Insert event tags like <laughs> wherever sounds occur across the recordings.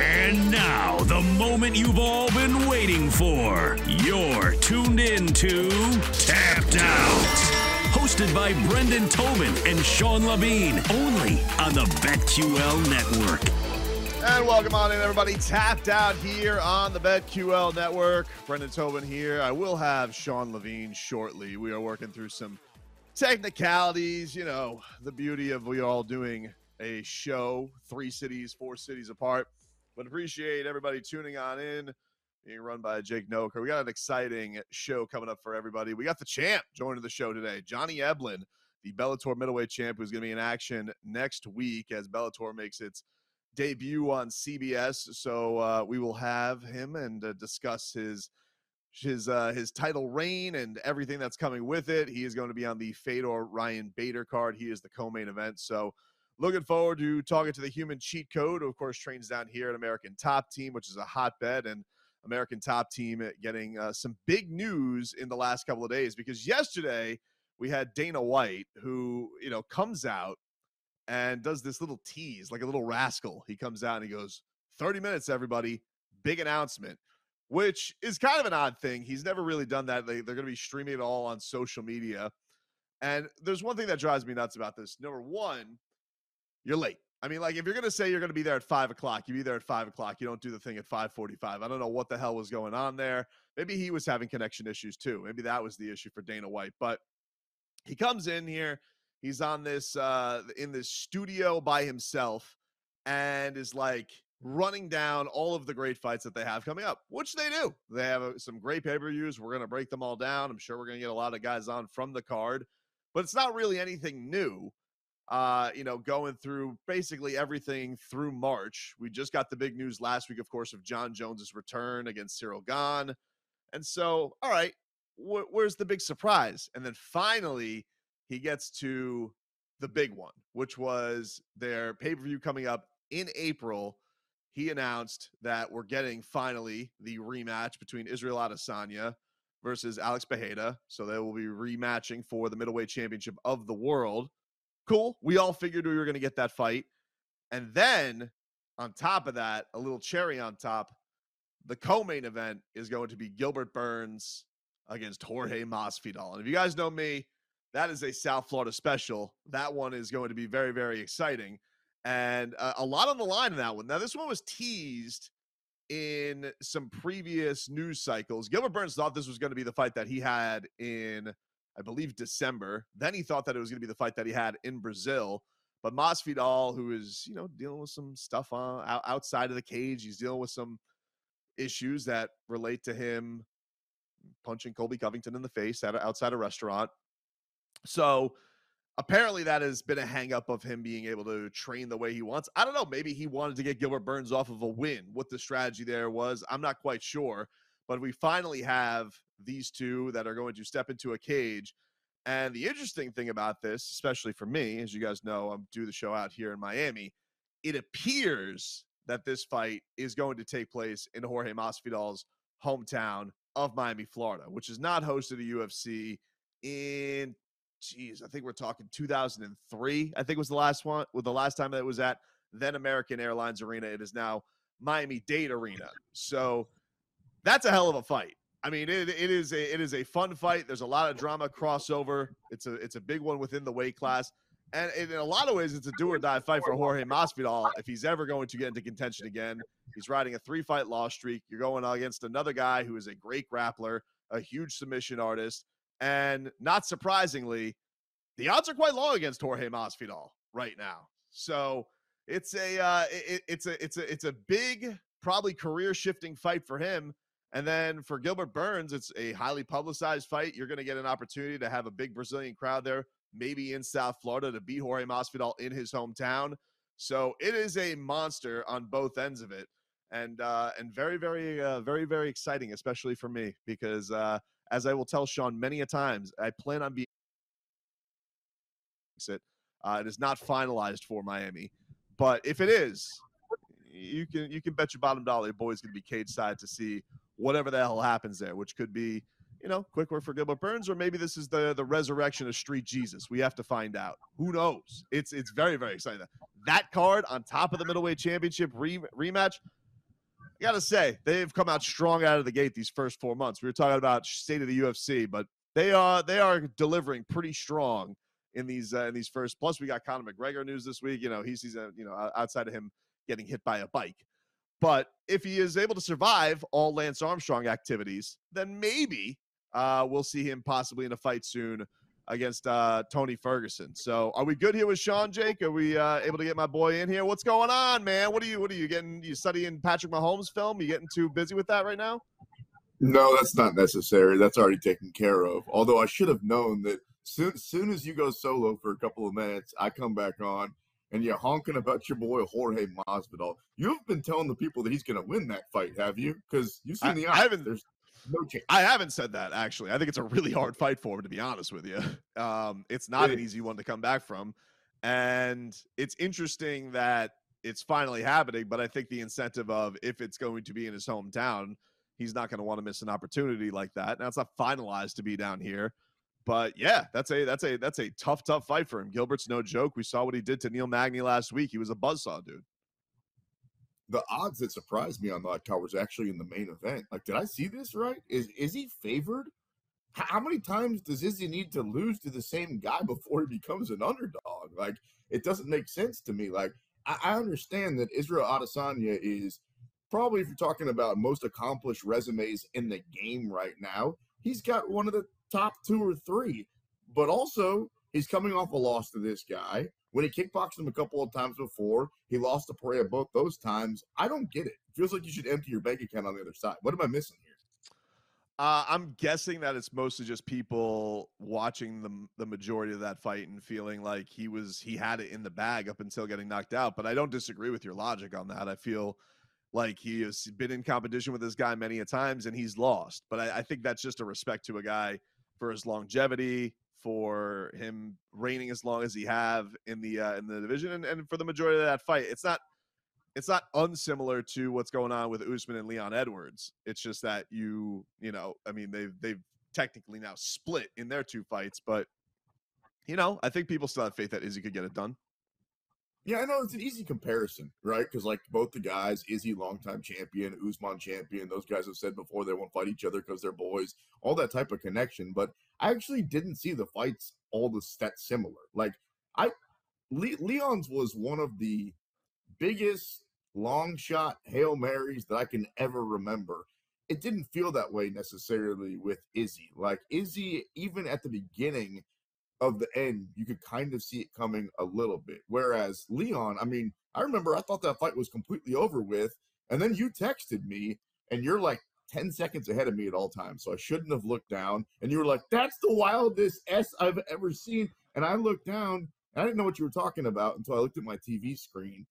And now, the moment you've all been waiting for. You're tuned in to Tapped Out. Hosted by Brendan Tobin and Sean Levine, only on the BetQL Network. And welcome on in, everybody. Tapped out here on the BetQL network. Brendan Tobin here. I will have Sean Levine shortly. We are working through some technicalities. You know, the beauty of we all doing a show, three cities, four cities apart. But appreciate everybody tuning on in, being run by Jake Noecker. We got an exciting show coming up for everybody. We got the champ joining the show today, Johnny Eblen, the Bellator middleweight champ, who's going to be in action next week as Bellator makes its debut on CBS. So uh, we will have him and uh, discuss his his uh, his title reign and everything that's coming with it. He is going to be on the Fedor Ryan Bader card. He is the co-main event. So looking forward to talking to the human cheat code, who of course trains down here at American Top Team, which is a hotbed and. American Top Team getting uh, some big news in the last couple of days because yesterday we had Dana White, who you know comes out and does this little tease, like a little rascal. He comes out and he goes, 30 minutes, everybody, big announcement, which is kind of an odd thing. He's never really done that. They, they're going to be streaming it all on social media. And there's one thing that drives me nuts about this. Number one, you're late. I mean, like if you're gonna say you're gonna be there at five o'clock, you be there at five o'clock. You don't do the thing at five forty-five. I don't know what the hell was going on there. Maybe he was having connection issues too. Maybe that was the issue for Dana White. But he comes in here. He's on this uh in this studio by himself and is like running down all of the great fights that they have coming up, which they do. They have uh, some great pay-per-views. We're gonna break them all down. I'm sure we're gonna get a lot of guys on from the card, but it's not really anything new uh, you know, going through basically everything through March. We just got the big news last week, of course, of Jon Jones's return against Cyril Gane. And so, all right, wh- where's the big surprise? And then finally, he gets to the big one, which was their pay per view coming up in April. He announced that we're getting finally the rematch between Israel Adesanya versus Alex Pereira. So they will be rematching for the middleweight championship of the world cool. We all figured we were going to get that fight. And then on top of that, a little cherry on top, the co-main event is going to be Gilbert Burns against Jorge Masvidal. And if you guys know me, that is a South Florida special. That one is going to be very, very exciting. And uh, a lot on the line in that one. Now, this one was teased in some previous news cycles. Gilbert Burns thought this was going to be the fight that he had in I believe December. Then he thought that it was going to be the fight that he had in Brazil. But Masvidal, who is you know dealing with some stuff uh, on, outside of the cage, he's dealing with some issues that relate to him punching Colby Covington in the face at outside a restaurant. So apparently that has been a hangup of him being able to train the way he wants. I don't know. Maybe he wanted to get Gilbert Burns off of a win. What the strategy there was, I'm not quite sure. But we finally have these two that are going to step into a cage. And the interesting thing about this, especially for me, as you guys know, I'm do the show out here in Miami. It appears that this fight is going to take place in Jorge Masvidal's hometown of Miami, Florida, which is not hosted a UFC in geez, I think we're talking 2003. I think was the last one, with the last time that it was at then American Airlines Arena. It is now Miami Dade Arena. So that's a hell of a fight. I mean, it, it is a it is a fun fight. There's a lot of drama crossover. It's a it's a big one within the weight class, and in a lot of ways, it's a do or die fight for Jorge Masvidal if he's ever going to get into contention again. He's riding a three fight loss streak. You're going against another guy who is a great grappler, a huge submission artist, and not surprisingly, the odds are quite low against Jorge Masvidal right now. So it's a uh, it, it's a it's a it's a big probably career shifting fight for him. And then for Gilbert Burns, it's a highly publicized fight. You're going to get an opportunity to have a big Brazilian crowd there, maybe in South Florida, to beat Jorge Masvidal in his hometown. So it is a monster on both ends of it, and uh, and very very uh, very very exciting, especially for me because uh, as I will tell Sean many a times, I plan on being it. Uh, it is not finalized for Miami, but if it is, you can you can bet your bottom dollar your boy's going to be cage side to see whatever the hell happens there, which could be you know quick work for Gilbert Burns, or maybe this is the the resurrection of Street Jesus. We have to find out. Who knows? It's it's very very exciting. That card on top of the middleweight championship re- rematch. I gotta say they've come out strong out of the gate these first four months. We were talking about state of the UFC, but they are they are delivering pretty strong in these uh, in these first. Plus, we got Conor McGregor news this week. You know, he's he's a, you know outside of him getting hit by a bike. But if he is able to survive all Lance Armstrong activities, then maybe uh, we'll see him possibly in a fight soon against uh, Tony Ferguson. So, are we good here with Sean Jake? Are we uh, able to get my boy in here? What's going on, man? What are you? What are you getting? You studying Patrick Mahomes film? You getting too busy with that right now? No, that's not necessary. That's already taken care of. Although I should have known that soon, soon as you go solo for a couple of minutes, I come back on and you're honking about your boy Jorge Masvidal. You've been telling the people that he's going to win that fight, have you? Because you've seen I, the odds. I haven't. There's no chance. I haven't said that actually. I think it's a really hard fight for him, to be honest with you. Um, it's not it an easy one to come back from, and it's interesting that it's finally happening. But I think the incentive of if it's going to be in his hometown, he's not going to want to miss an opportunity like that. Now it's not finalized to be down here. But yeah, that's a that's a that's a tough, tough fight for him. Gilbert's no joke. We saw what he did to Neil Magny last week. He was a buzzsaw, dude. The odds that surprised me on card was actually in the main event. Like, did I see this right? Is is he favored? How many times does Izzy need to lose to the same guy before he becomes an underdog? Like, it doesn't make sense to me. Like, I, I understand that Israel Adesanya is probably, if you're talking about most accomplished resumes in the game right now, he's got one of the top two or three. But also, he's coming off a loss to this guy. When he kickboxed him a couple of times before, he lost to Pereira both those times. I don't get it. it. Feels like you should empty your bank account on the other side. What am I missing here? Uh, I'm guessing that it's mostly just people watching the the majority of that fight and feeling like he was he had it in the bag up until getting knocked out. But I don't disagree with your logic on that. I feel like he has been in competition with this guy many a times and he's lost. But I, I think that's just a respect to a guy for his longevity, for him reigning as long as he have in the uh, in the division, and, and for the majority of that fight. It's not it's not unsimilar to what's going on with Usman and Leon Edwards. It's just that you you know, I mean they've they've technically now split in their two fights, but you know, I think people still have faith that Izzy could get it done. Yeah, I know it's an easy comparison, right? Because like both the guys, Izzy longtime champion, Usman champion. Those guys have said before they won't fight each other because they're boys. All that type of connection. But I actually didn't see the fights all the that similar. Like I, Le- Leon's was one of the biggest long shot hail marys that I can ever remember. It didn't feel that way necessarily with Izzy. Like Izzy, even at the beginning of the end, you could kind of see it coming a little bit. Whereas Leon, I mean, I remember I thought that fight was completely over with. And then you texted me and you're like 10 seconds ahead of me at all times. So I shouldn't have looked down. And you were like, that's the wildest S I've ever seen. And I looked down and I didn't know what you were talking about until I looked at my TV screen.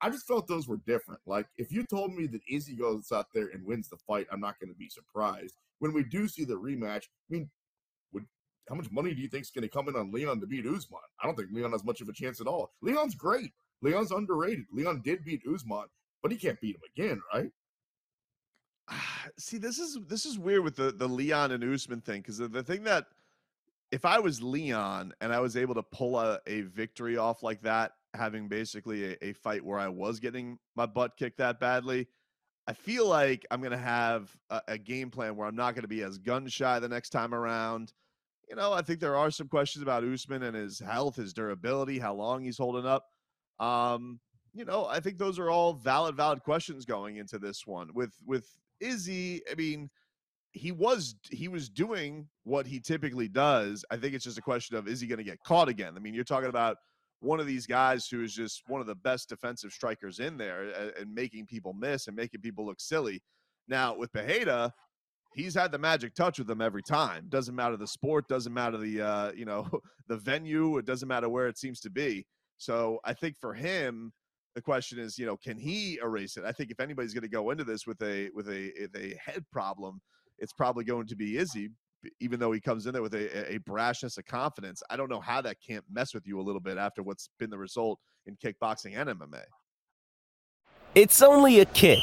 I just felt those were different. Like if you told me that Izzy goes out there and wins the fight, I'm not going to be surprised. When we do see the rematch, I mean, how much money do you think is going to come in on Leon to beat Usman? I don't think Leon has much of a chance at all. Leon's great. Leon's underrated. Leon did beat Usman, but he can't beat him again, right? <sighs> See, this is this is weird with the the Leon and Usman thing because the, the thing that if I was Leon and I was able to pull a, a victory off like that, having basically a, a fight where I was getting my butt kicked that badly, I feel like I'm going to have a, a, game plan where I'm not going to be as gun shy the next time around you know, I think there are some questions about Usman and his health, his durability, how long he's holding up. Um, you know, I think those are all valid, valid questions going into this one. With with Izzy, I mean, he was he was doing what he typically does. I think it's just a question of is he going to get caught again? I mean, you're talking about one of these guys who is just one of the best defensive strikers in there and, and making people miss and making people look silly. Now with Pereira, he's had the magic touch with them every time. Doesn't matter the sport, doesn't matter the uh, you know <laughs> the venue, it doesn't matter where it seems to be. So I think for him, the question is, you know, can he erase it? I think if anybody's going to go into this with a with a, a head problem, it's probably going to be Izzy, even though he comes in there with a, a brashness, a confidence. I don't know how that can't mess with you a little bit after what's been the result in kickboxing and MMA. It's only a kick,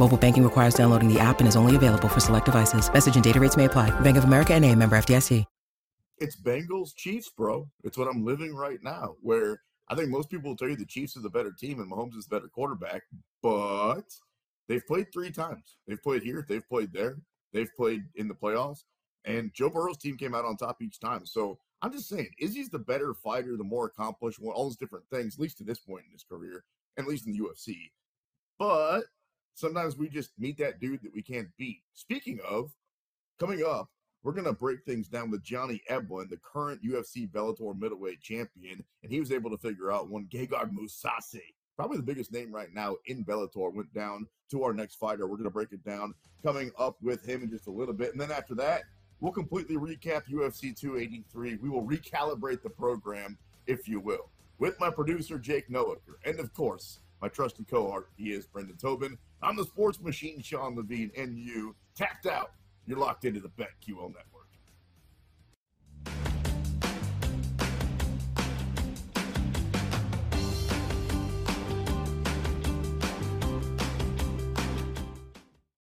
Mobile banking requires downloading the app and is only available for select devices. Message and data rates may apply. Bank of America and a member FDIC. It's Bengals Chiefs, bro. It's what I'm living right now. Where I think most people will tell you the Chiefs are the better team and Mahomes is the better quarterback, but they've played three times. They've played here, they've played there, they've played in the playoffs, and Joe Burrow's team came out on top each time. So I'm just saying, Izzy's the better fighter, the more accomplished, one all those different things, at least to this point in his career, and at least in the UFC. But sometimes we just meet that dude that we can't beat. Speaking of, coming up, we're going to break things down with Johnny Eblen, the current UFC Bellator middleweight champion, and he was able to figure out when Gegard Mousasi, probably the biggest name right now in Bellator, went down to our next fighter. We're going to break it down coming up with him in just a little bit. And then after that, we'll completely recap UFC 283. We will recalibrate the program, if you will, with my producer, Jake Noecker. And of course, my trusted cohort, he is Brendan Tobin. I'm the sports machine, Sean Levine, and you tapped out. You're locked into the BetQL network.